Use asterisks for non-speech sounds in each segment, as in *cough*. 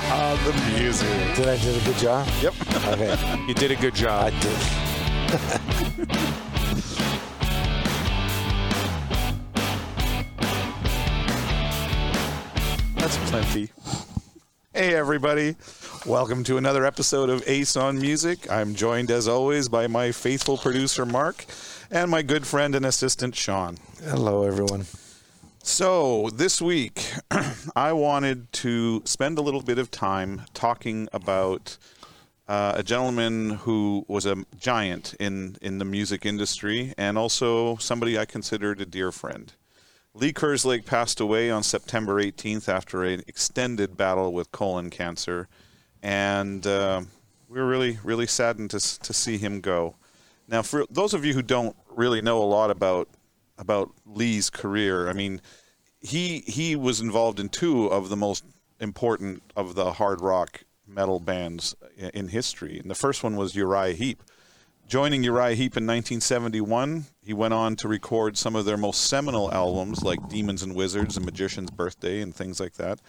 the music. Did I do a good job? Yep. Okay. *laughs* You did a good job. I did. *laughs* That's plenty. Hey, everybody. Welcome to another episode of Ace on Music. I'm joined, as always, by my faithful producer, Mark, and my good friend and assistant, Sean. Hello, everyone. So, this week, *clears throat* I wanted to spend a little bit of time talking about uh, a gentleman who was a giant in, in the music industry and also somebody I considered a dear friend. Lee Kerslake passed away on September 18th after an extended battle with colon cancer, and uh, we were really, really saddened to, to see him go. Now, for those of you who don't really know a lot about about Lee's career, I mean, he he was involved in two of the most important of the hard rock metal bands in history. And the first one was Uriah Heep. Joining Uriah Heep in 1971, he went on to record some of their most seminal albums like Demons and Wizards and Magician's Birthday and things like that.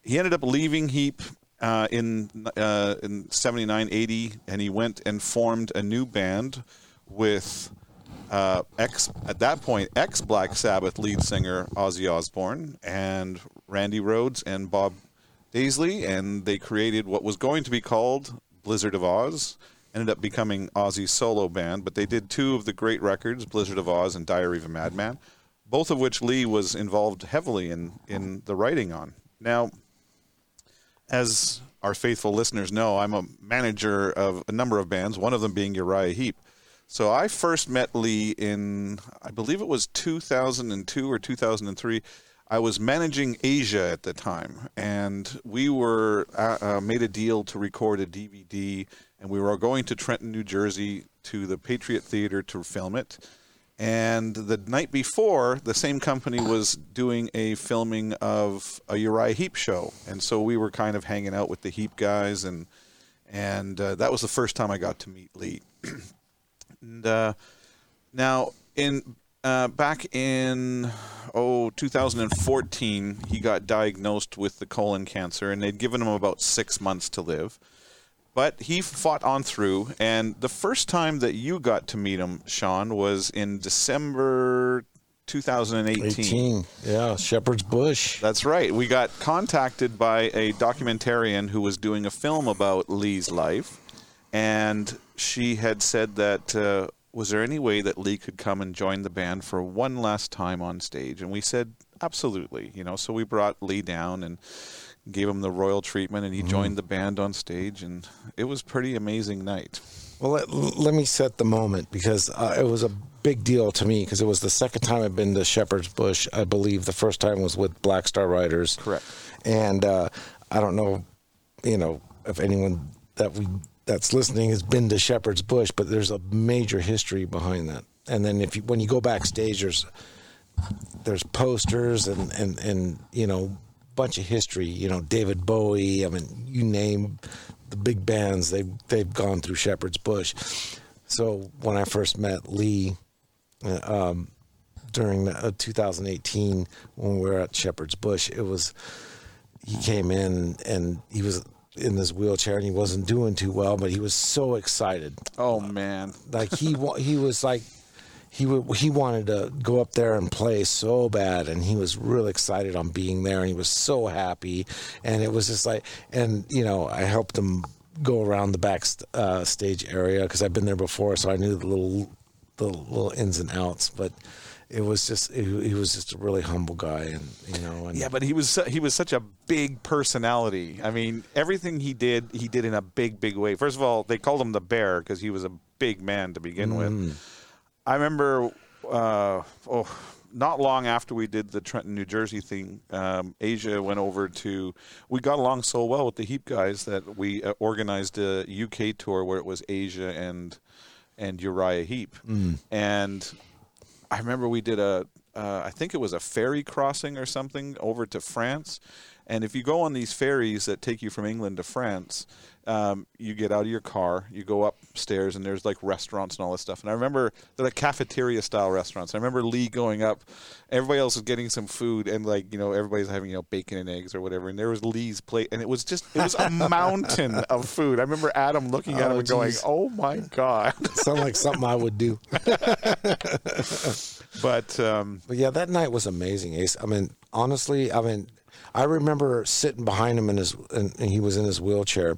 He ended up leaving Heep uh, in uh, in 79, 80, and he went and formed a new band with uh, ex at that point ex Black Sabbath lead singer Ozzy Osbourne and Randy Rhoads and Bob Daisley, and they created what was going to be called Blizzard of Oz. Ended up becoming Ozzy's solo band, but they did two of the great records, Blizzard of Oz and Diary of a Madman, both of which Lee was involved heavily in in the writing on. Now, as our faithful listeners know, I'm a manager of a number of bands, one of them being Uriah Heep. So I first met Lee in, I believe it was 2002 or 2003. I was managing Asia at the time, and we were uh, uh, made a deal to record a DVD, and we were going to Trenton, New Jersey, to the Patriot Theater to film it. And the night before, the same company was doing a filming of a Uriah Heep show, and so we were kind of hanging out with the Heep guys, and and uh, that was the first time I got to meet Lee. *clears throat* and uh, now in uh, back in oh 2014, he got diagnosed with the colon cancer, and they'd given him about six months to live. But he fought on through, and the first time that you got to meet him, Sean, was in December 2018. 18. Yeah, Shepherd's Bush. That's right. We got contacted by a documentarian who was doing a film about Lee's life, and she had said that uh, was there any way that Lee could come and join the band for one last time on stage? And we said absolutely. You know, so we brought Lee down and gave him the royal treatment, and he joined the band on stage, and it was pretty amazing night. Well, let, let me set the moment because uh, it was a big deal to me because it was the second time I've been to Shepherd's Bush. I believe the first time was with Black Star Riders. Correct. And uh, I don't know, you know, if anyone that we that's listening has been to Shepherd's Bush, but there's a major history behind that. And then if you, when you go backstage, there's there's posters and and and you know bunch of history. You know, David Bowie. I mean, you name the big bands. They they've gone through Shepherd's Bush. So when I first met Lee. Uh, um, during uh, 2018 when we were at Shepherd's Bush, it was he came in and he was in this wheelchair and he wasn't doing too well, but he was so excited. Oh man, Like he wa- he was like he w- he wanted to go up there and play so bad, and he was really excited on being there, and he was so happy, and it was just like, and you know, I helped him go around the back st- uh, stage area because I've been there before, so I knew the little the little ins and outs, but. It was just he, he was just a really humble guy, and you know, and Yeah, but he was he was such a big personality. I mean, everything he did, he did in a big, big way. First of all, they called him the Bear because he was a big man to begin with. I remember, uh, oh, not long after we did the Trenton, New Jersey thing, um, Asia went over to. We got along so well with the Heep guys that we uh, organized a UK tour where it was Asia and and Uriah Heep, and I remember we did a, uh, I think it was a ferry crossing or something over to France, And if you go on these ferries that take you from England to France, um, you get out of your car, you go upstairs, and there's like restaurants and all this stuff. And I remember they're like cafeteria style restaurants. I remember Lee going up, everybody else is getting some food, and like you know everybody's having you know bacon and eggs or whatever, and there was Lee's plate, and it was just it was a *laughs* mountain of food. I remember Adam looking at Oh, him and going, "Oh my god!" *laughs* Sound like something I would do. *laughs* but um, But yeah, that night was amazing, Ace. I mean, honestly, I mean, I remember sitting behind him in his, and, he was in his wheelchair,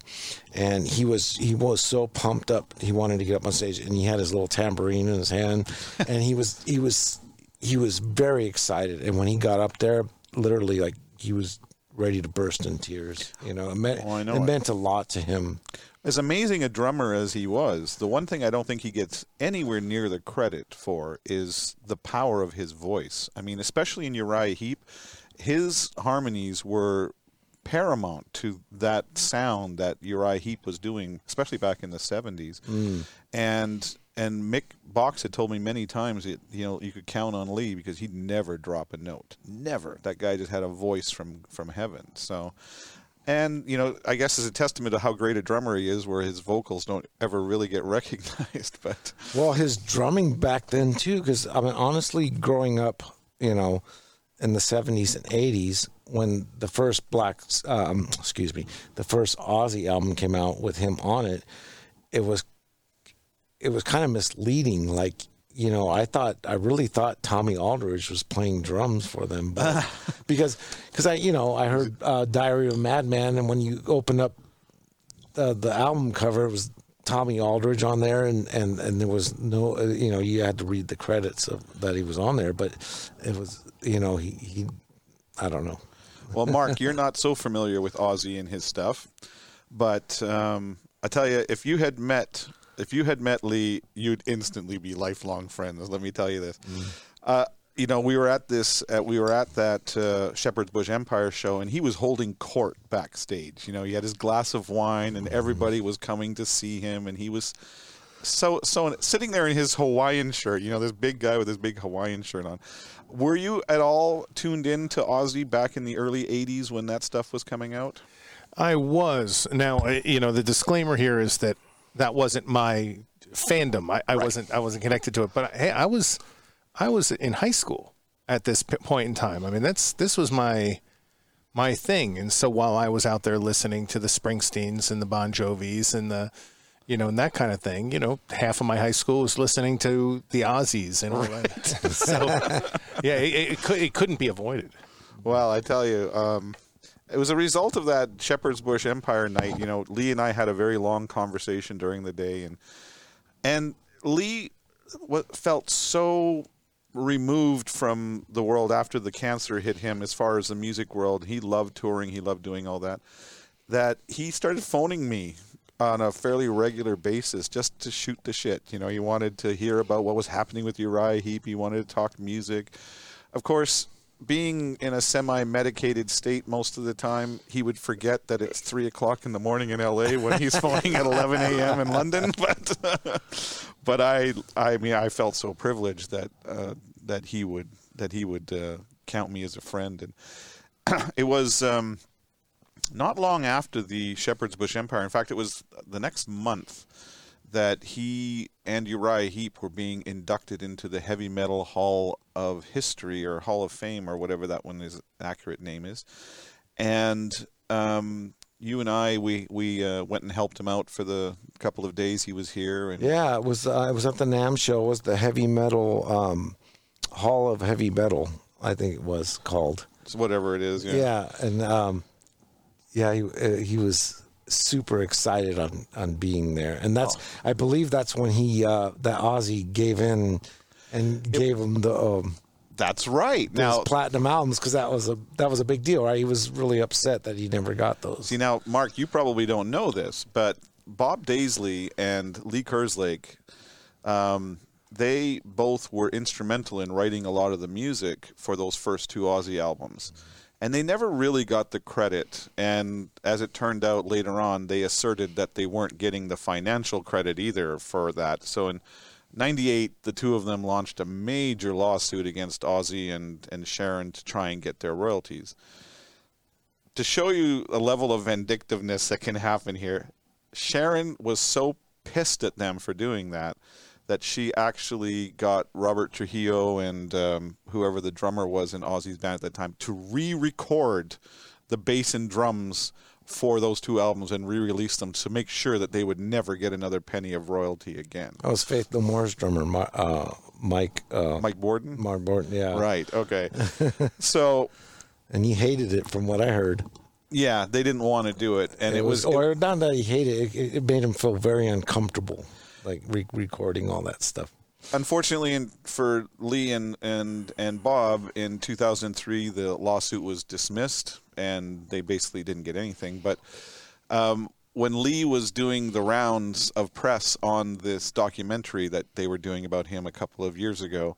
and he was he was so pumped up. He wanted to get up on stage, and he had his little tambourine in his hand, *laughs* and he was he was he was very excited. And when he got up there, literally, like he was ready to burst in tears. You know, it meant Oh, know it it. meant a lot to him. as amazing a drummer as he was, the one thing I don't think he gets anywhere near the credit for is the power of his voice. I mean, especially in Uriah Heep, his harmonies were paramount to that sound that Uriah Heep was doing, especially back in the 70s. Mm. And and Mick Box had told me many times that you know you could count on Lee because he'd never drop a note, never. That guy just had a voice from from heaven. So, and you know, I guess as a testament to how great a drummer he is, where his vocals don't ever really get *laughs* recognized. But Well, his drumming back then too, because I mean, honestly, growing up, you know, in the '70s and '80s, when the first Black, um, excuse me, the first Ozzy album came out with him on it, it was, it was kind of misleading. Like, you know, I thought, I really thought Tommy Aldridge was playing drums for them, but *laughs* *laughs* because, because I, you know, I heard uh, Diary of a Madman, and when you open up the the album cover it was Tommy Aldridge on there, and and and there was no, uh, you know, you had to read the credits of that he was on there, but it was, you know, he he, I don't know. well, Mark, *laughs* you're not so familiar with Ozzy and his stuff, but um, I tell you, if you had met if you had met Lee, you'd instantly be lifelong friends. Let me tell you this. Uh, you know, we were at this. Uh, we were at that uh, Shepherd's Bush Empire show, and he was holding court backstage. You know, he had his glass of wine, and everybody was coming to see him, and he was so so sitting there in his Hawaiian shirt. You know, this big guy with his big Hawaiian shirt on. Were you at all tuned in to Ozzy back in the early '80s when that stuff was coming out? I was. Now, you know, the disclaimer here is that that wasn't my fandom. I, I wasn't. I wasn't connected to it. But hey, I was. I was in high school at this point in time. I mean, that's this was my my thing. And so while I was out there listening to the Springsteens and the Bon Jovis and the you know, and that kind of thing. You know, half of my high school was listening to the Ozzys and all that. *laughs* *laughs* so, yeah, it, it, could, it couldn't be avoided. Well, I tell you, um, it was a result of that Shepherd's Bush Empire night. You know, Lee and I had a very long conversation during the day, and and Lee felt so removed from the world after the cancer hit him as far as the music world he loved touring he loved doing all that that he started phoning me on a fairly regular basis just to shoot the shit you know he wanted to hear about what was happening with uriah heep he wanted to talk music of course being in a semi-medicated state most of the time, he would forget that it's three o'clock in the morning in L.A. when he's phoning at 11 a.m. in London. *laughs* But, but I, I mean, I felt so privileged that uh, that he would that he would uh, count me as a friend, and *clears throat* it was um, not long after the Shepherd's Bush Empire. In fact, it was the next month that he and Uriah Heep were being inducted into the Heavy Metal Hall of History or Hall of Fame or whatever that one is accurate name is. And um, you and I, we we uh, went and helped him out for the couple of days he was here. And Yeah, it was. Uh, it was at the NAMM show. It was the heavy metal um, Hall of Heavy Metal? I think it was called. It's whatever it is. Yeah. Yeah, and um, yeah, he uh, he was super excited on on being there, and that's I believe that's when he uh, that Ozzy gave in and gave him the um, That's right. Now, platinum albums because that was a that was a big deal, right? He was really upset that he never got those. See now, Mark, you probably don't know this, but Bob Daisley and Lee Kerslake, um, they both were instrumental in writing a lot of the music for those first two Ozzy albums. And they never really got the credit. And as it turned out later on, they asserted that they weren't getting the financial credit either for that. So in 98, the two of them launched a major lawsuit against Ozzy and, and Sharon to try and get their royalties to show you a level of vindictiveness that can happen here, Sharon was so pissed at them for doing that that she actually got Robert Trujillo and um, whoever the drummer was in Ozzy's band at that time to re-record the bass and drums for those two albums and re-release them to make sure that they would never get another penny of royalty again. That was Faith No More's drummer, uh, Mike. Uh, Mike Bordin. Mark Bordin, yeah. Right. Okay. *laughs* so And he hated it, from what I heard. yeah, they didn't want to do it, and it, was, or not that he hated it, it made him feel very uncomfortable, like re- recording all that stuff. unfortunately for Lee and, and and Bob in 2003 the lawsuit was dismissed and they basically didn't get anything. But um, when Lee was doing the rounds of press on this documentary that they were doing about him a couple of years ago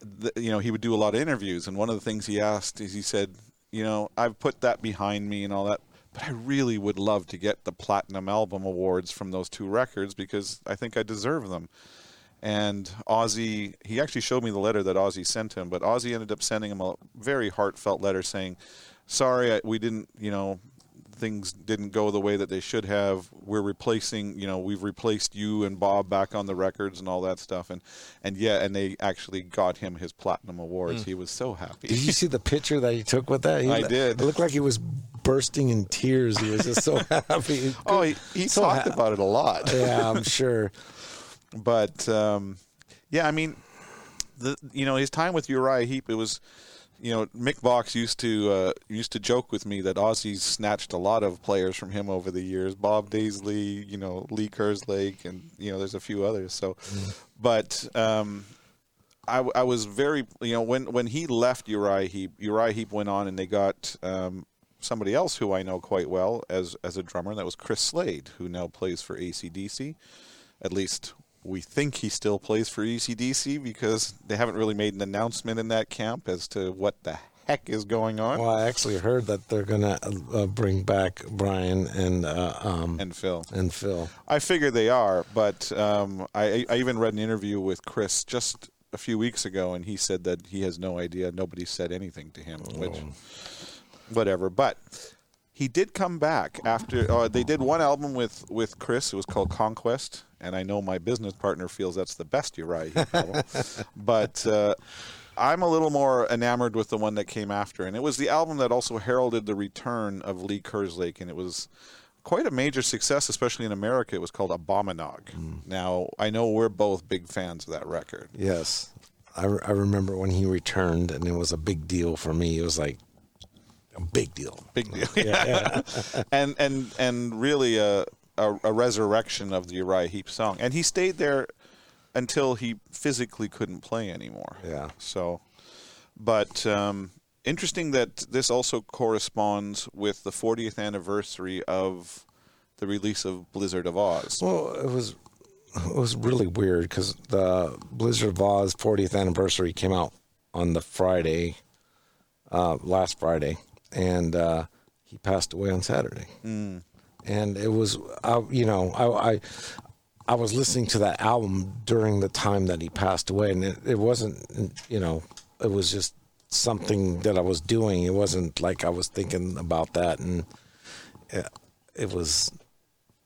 the, you know he would do a lot of interviews. And one of the things he asked is he said you know I've put that behind me and all that but I really would love to get the platinum album awards from those two records because I think I deserve them. And Ozzy, he actually showed me the letter that Ozzy sent him, but Ozzy ended up sending him a very heartfelt letter saying, "Sorry, we didn't, you know, things didn't go the way that they should have. We're replacing, you know, we've replaced you and Bob back on the records and all that stuff." And and yeah, and they actually got him his platinum awards. He was so happy. Did you see the picture that he took with that? He, I did. It looked like he was bursting in tears. He was just so *laughs* happy. oh, he, he So talked ha- about it a lot. yeah, I'm *laughs* sure. but um, yeah, I mean, the you know his time with Uriah Heep, it was, you know, Mick Box used to uh, used to joke with me that Ozzy's snatched a lot of players from him over the years. Bob Daisley, you know, Lee Kerslake, and you know, there's a few others. So, but um, I, I was very, you know, when when he left Uriah Heep, Uriah Heep went on and they got. Um, Somebody else who I know quite well as as a drummer, and that was Chris Slade, who now plays for ACDC. At least we think he still plays for ACDC because they haven't really made an announcement in that camp as to what the heck is going on. Well, I actually heard that they're gonna uh, bring back Brian and uh, um, and Phil. and Phil. I figure they are, but um, I, I even read an interview with Chris just a few weeks ago, and he said that he has no idea. Nobody said anything to him, which, whatever. But he did come back after uh, they did one album with with Chris. It was called Conquest, and I know my business partner feels that's the best Uriah Heep album. *laughs* but uh, I'm a little more enamored with the one that came after, and it was the album that also heralded the return of Lee Kerslake, and it was quite a major success, especially in America. It was called Abominog. Now I know we're both big fans of that record. Yes, I, re- I remember when he returned, and it was a big deal for me. It was like a big deal. Big deal. Yeah. *laughs* and and and really a, a a resurrection of the Uriah Heep song. And he stayed there until he physically couldn't play anymore. Yeah. So, but um, interesting that this also corresponds with the 40th anniversary of the release of Blizzard of Oz. Well, it was it was really weird because the Blizzard of Oz 40th anniversary came out on the Friday, uh, last Friday, and uh, he passed away on Saturday. And it was, I, you know, I, I I was listening to that album during the time that he passed away, and it, it wasn't, you know, it was just something that I was doing. It wasn't like I was thinking about that, and it, it was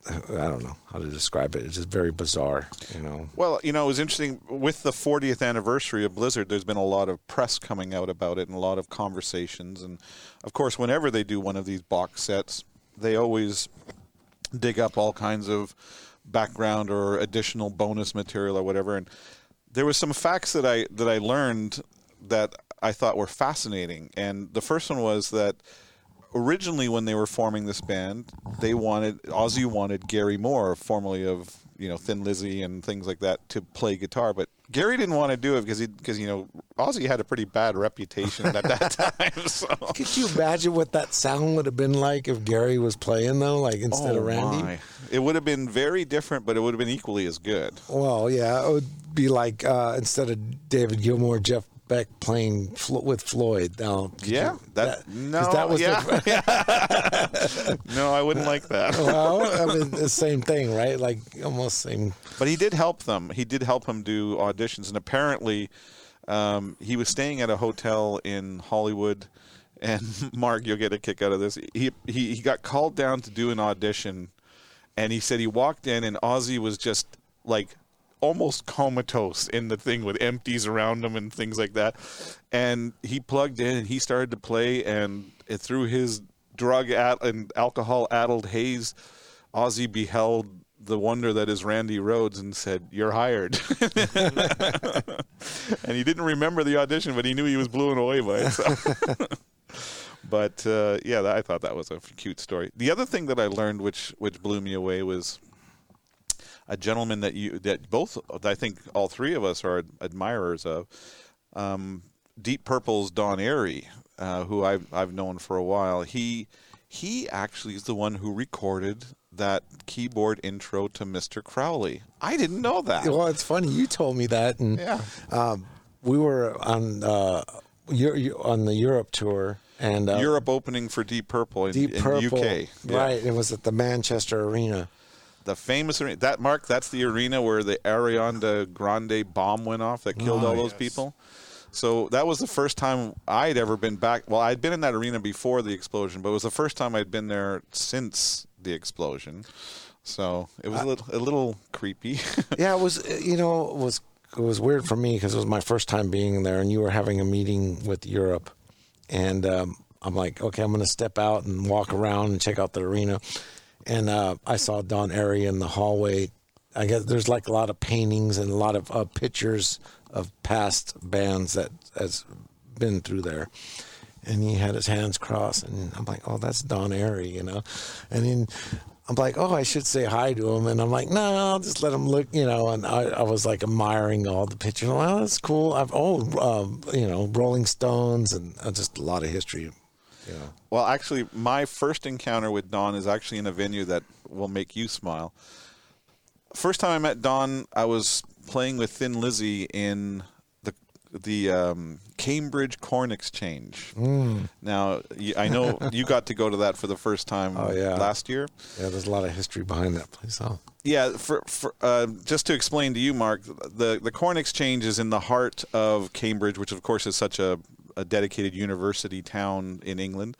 I don't know how to describe it. It's just very bizarre, you know. Well, you know, it was interesting with the 40th anniversary of Blizzard. There's been a lot of press coming out about it and a lot of conversations. And of course, whenever they do one of these box sets, they always dig up all kinds of background or additional bonus material or whatever. And there was some facts that I that I learned that I thought were fascinating. And the first one was that originally when they were forming this band, they wanted Ozzy wanted Gary Moore, formerly of you know Thin Lizzy and things like that, to play guitar, but Gary didn't want to do it because he because you know Ozzy had a pretty bad reputation at that *laughs* time. So. Could you imagine what that sound would have been like if Gary was playing though, like instead of Randy? Oh, my. It would have been very different, but it would have been equally as good. Well, yeah, it would be like uh, instead of David Gilmour, Jeff Beck playing Flo- with Floyd. Now, Yeah, you- that, 'cause no, that was yeah, the, *laughs* no, I wouldn't like that. well, I mean, the same thing, right? Like almost same. But he did help them. He did help him do auditions, and apparently, um, he was staying at a hotel in Hollywood, and *laughs* Mark, you'll get a kick out of this. He he he got called down to do an audition, and he said he walked in and Ozzy was just like almost comatose in the thing with empties around him and things like that. And he plugged in and he started to play, and through his drug at and alcohol addled haze, Ozzy beheld the wonder that is Randy Rhoads and said, "You're hired." *laughs* and he didn't remember the audition, but he knew he was blown away by it. So. *laughs* but uh, yeah, I thought that was a cute story. The other thing that I learned, which which blew me away, was a gentleman that you that both I think all three of us are admirers of. Um, Deep Purple's Don Airey, uh, who I've I've known for a while. He he actually is the one who recorded that keyboard intro to Mr. Crowley. I didn't know that. Well, it's funny you told me that, and Yeah. um, we were on uh, on the Europe tour, and uh, Europe opening for Deep Purple in, Deep in Purple, UK. Yeah. right? It was at the Manchester Arena. The famous arena. That Mark, that's the arena where the Ariana Grande bomb went off that killed Oh, all those yes. people. So that was the first time I'd ever been back. Well, I'd been in that arena before the explosion, but it was the first time I'd been there since the explosion. So it was a little, a little creepy. *laughs* Yeah, it was. You know, it was it was weird for me because it was my first time being there, and you were having a meeting with Europe, and um, I'm like, okay, I'm going to step out and walk around and check out the arena, and uh, I saw Don Airey in the hallway. I guess there's like a lot of paintings and a lot of uh, pictures of past bands that has been through there. And he had his hands crossed, and I'm like, "Oh, that's Don Airey," you know. And then I'm like, "Oh, I should say hi to him," and I'm like, "No, I'll just let him look," you know. And I, I was like admiring all the pictures. Well, that's cool. I've oh, um, you know, Rolling Stones, and uh, just a lot of history. Know. Well, actually, my first encounter with Don is actually in a venue that will make you smile. First time I met Don, I was playing with Thin Lizzy in the the um, Cambridge Corn Exchange. Mm. Now, I know *laughs* you got to go to that for the first time Oh, yeah. last year. Yeah, there's a lot of history behind that place. Oh, Yeah, for, for uh, just to explain to you, Mark, the the Corn Exchange is in the heart of Cambridge, which of course is such a, a dedicated university town in England,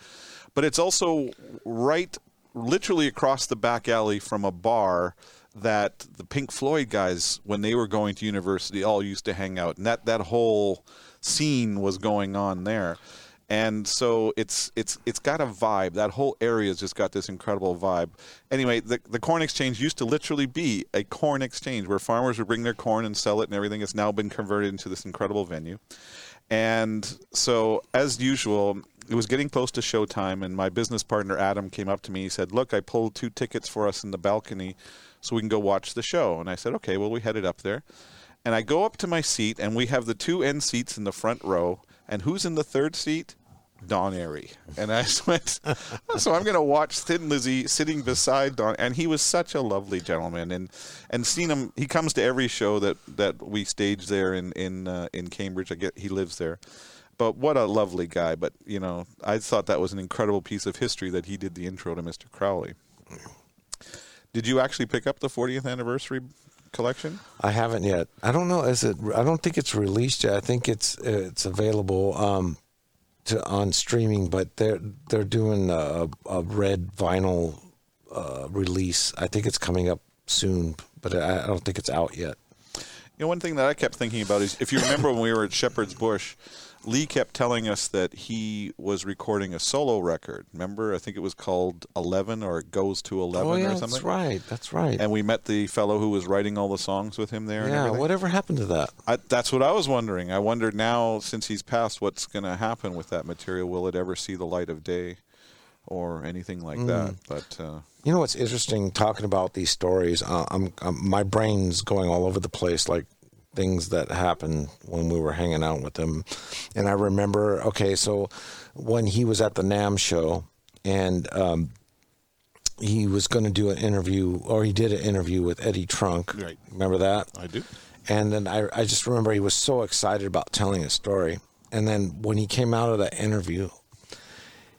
but it's also right, literally across the back alley from a bar that the Pink Floyd guys, when they were going to university, all used to hang out, and that that whole scene was going on there and so it's it's it's got a vibe. That whole area's just got this incredible vibe. Anyway, the the corn exchange used to literally be a corn exchange where farmers would bring their corn and sell it and everything. It's now been converted into this incredible venue. And so, as usual, it was getting close to showtime, and my business partner Adam came up to me. He said, "Look, I pulled two tickets for us in the balcony, so we can go watch the show." And I said, "Okay." Well, we headed up there, and I go up to my seat, and we have the two end seats in the front row. And who's in the third seat? Don Airey. And I *laughs* went, so I'm going to watch Thin Lizzy sitting beside Don. And he was such a lovely gentleman. And and seen him, he comes to every show that, that we stage there in in uh, in Cambridge. I get he lives there. But what a lovely guy. But you know, I thought that was an incredible piece of history that he did the intro to Mr. Crowley. Did you actually pick up the 40th anniversary collection? I haven't yet. I don't know. Is it? I don't think it's released yet. I think it's it's available um, to on streaming, but they're they're doing a, a red vinyl uh, release. I think it's coming up soon, but I, I don't think it's out yet. You know, one thing that I kept thinking about is if you remember when we were at Shepherd's Bush, Lee kept telling us that he was recording a solo record. Remember, I think it was called Eleven or it Goes to Eleven oh yeah, or something. that's right. That's right. And we met the fellow who was writing all the songs with him there. yeah. Whatever happened to that? I, that's what I was wondering. I wondered now, since he's passed, what's going to happen with that material? Will it ever see the light of day, or anything like that? Mm. But uh, You know what's interesting talking about these stories? Uh, I'm, I'm my brain's going all over the place, like things that happened when we were hanging out with him. And I remember, okay, so when he was at the NAMM show, and um, he was going to do an interview, or he did an interview with Eddie Trunk. Right. Remember that? I do. And then I, I just remember he was so excited about telling a story. And then when he came out of that interview,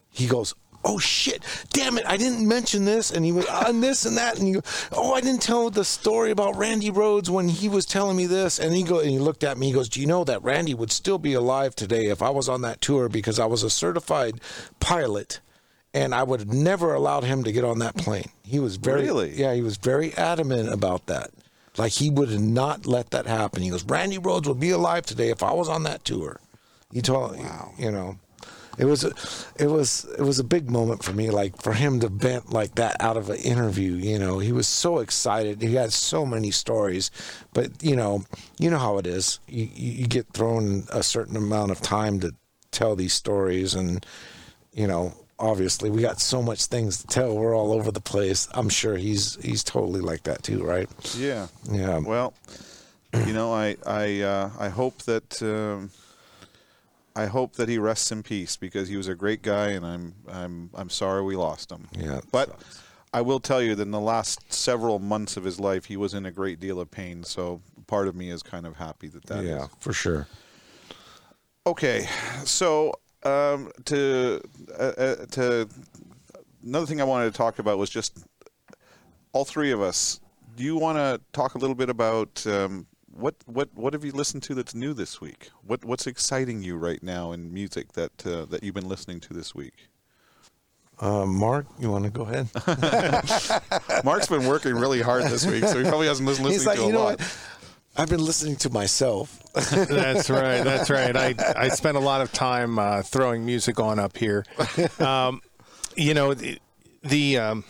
he goes, "Oh shit, damn it, I didn't mention this," and he was uh, on this and that, and you, "Oh, I didn't tell the story about Randy Rhoads when he was telling me this," and he go and he looked at me, he goes, "Do you know that Randy would still be alive today if I was on that tour because I was a certified pilot." And I would have never allowed him to get on that plane. He was very, Really? yeah, he was very adamant about that. Like he would not let that happen. He goes, Randy Rhoads would be alive today if I was on that tour. He told, you know, it was, a, it was, it was a big moment for me. Like for him to vent like that out of an interview. You know, he was so excited. He had so many stories, but you know, you know how it is. You you you get thrown a certain amount of time to tell these stories, and you know, obviously we got so much things to tell. We're all over the place. I'm sure he's he's totally like that too, right? Yeah. Yeah. Well, you know, I I uh, I hope that um, I hope that he rests in peace because he was a great guy, and I'm I'm I'm sorry we lost him. Yeah, But sucks. I will tell you that in the last several months of his life, he was in a great deal of pain. So part of me is kind of happy that that. yeah, for sure. Okay, so um, to uh, uh, to another thing I wanted to talk about was just all three of us. Do you want to talk a little bit about um, what what what have you listened to that's new this week? What what's exciting you right now in music that uh, that you've been listening to this week? Uh, Mark, you want to go ahead? *laughs* Mark's been working really hard this week, so he probably hasn't listened listening like, to you a know lot. what? I've been listening to myself. *laughs* That's right. That's right. I I spent a lot of time uh, throwing music on up here. Um, you know, the, the um,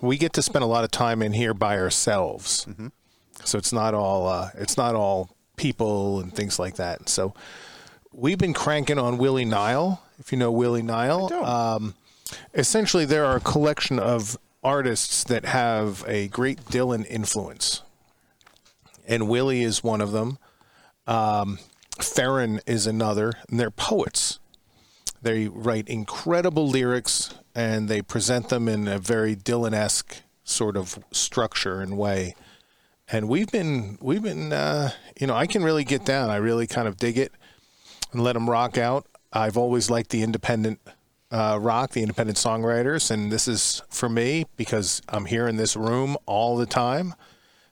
we get to spend a lot of time in here by ourselves, so it's not all uh, it's not all people and things like that. So we've been cranking on Willie Nile. If you know Willie Nile, um, essentially there are a collection of artists that have a great Dylan influence, and Willie is one of them. Um, Farron is another, and they're poets. They write incredible lyrics and they present them in a very Dylan-esque sort of structure and way. And we've been, we've been, uh, you know, I can really get down. I really kind of dig it and let them rock out. I've always liked the independent uh, rock, the independent songwriters, and this is for me because I'm here in this room all the time.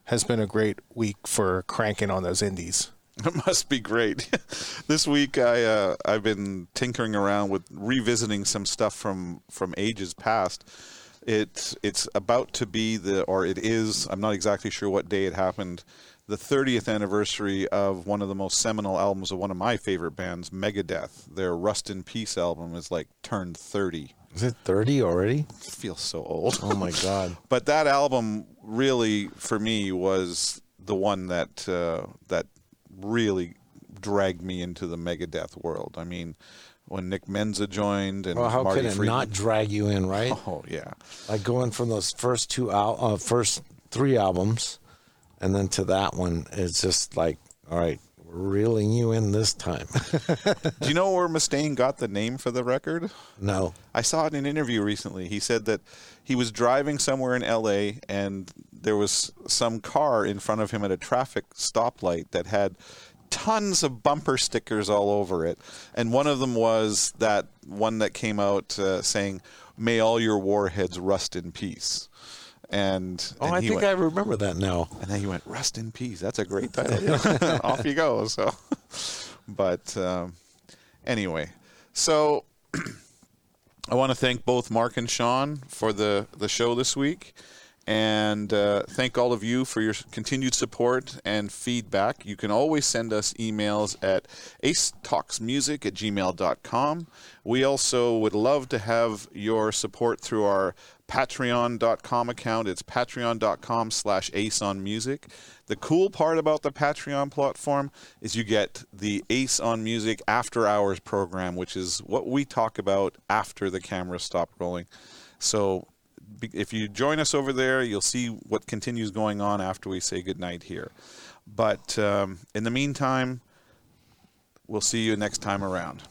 Has been a great week for cranking on those indies. *laughs* It must be great. *laughs* this week I uh, I've been tinkering around with revisiting some stuff from from ages past. It it's about to be the or it is I'm not exactly sure what day it happened. The 30th anniversary of one of the most seminal albums of one of my favorite bands, Megadeth. Their Rust in Peace album is like turned 30. Is it 30 already? It feels so old. Oh my God. *laughs* but that album really for me was the one that uh, that really dragged me into the Megadeth world. I mean, when Nick Menza joined and Well, how Marty could it Friedman- not drag you in, right? *laughs* Oh yeah, Like going from those first two al- uh, first three albums, and then to that one, it's just like, all right, we're reeling you in this time. *laughs* do you know where Mustaine got the name for the record? no, I saw it in an interview recently. He said that he was driving somewhere in LA and there was some car in front of him at a traffic stoplight that had tons of bumper stickers all over it. And one of them was that one that came out uh, saying, May all your warheads rust in peace. And, oh, and I think went, I remember that now. and then he went, Rust in Peace. That's a great title. *laughs* *laughs* Off you go. So, *laughs* but um, anyway, so *clears throat* I want to thank both Mark and Sean for the, the show this week. And uh, thank all of you for your continued support and feedback. You can always send us emails at acetalksmusic at gmail.com. We also would love to have your support through our patreon.com account. It's patreon.com slash ace on music. The cool part about the Patreon platform is you get the Ace on Music After Hours program, which is what we talk about after the cameras stop rolling. So if you join us over there, you'll see what continues going on after we say goodnight here. But um, in the meantime, we'll see you next time around.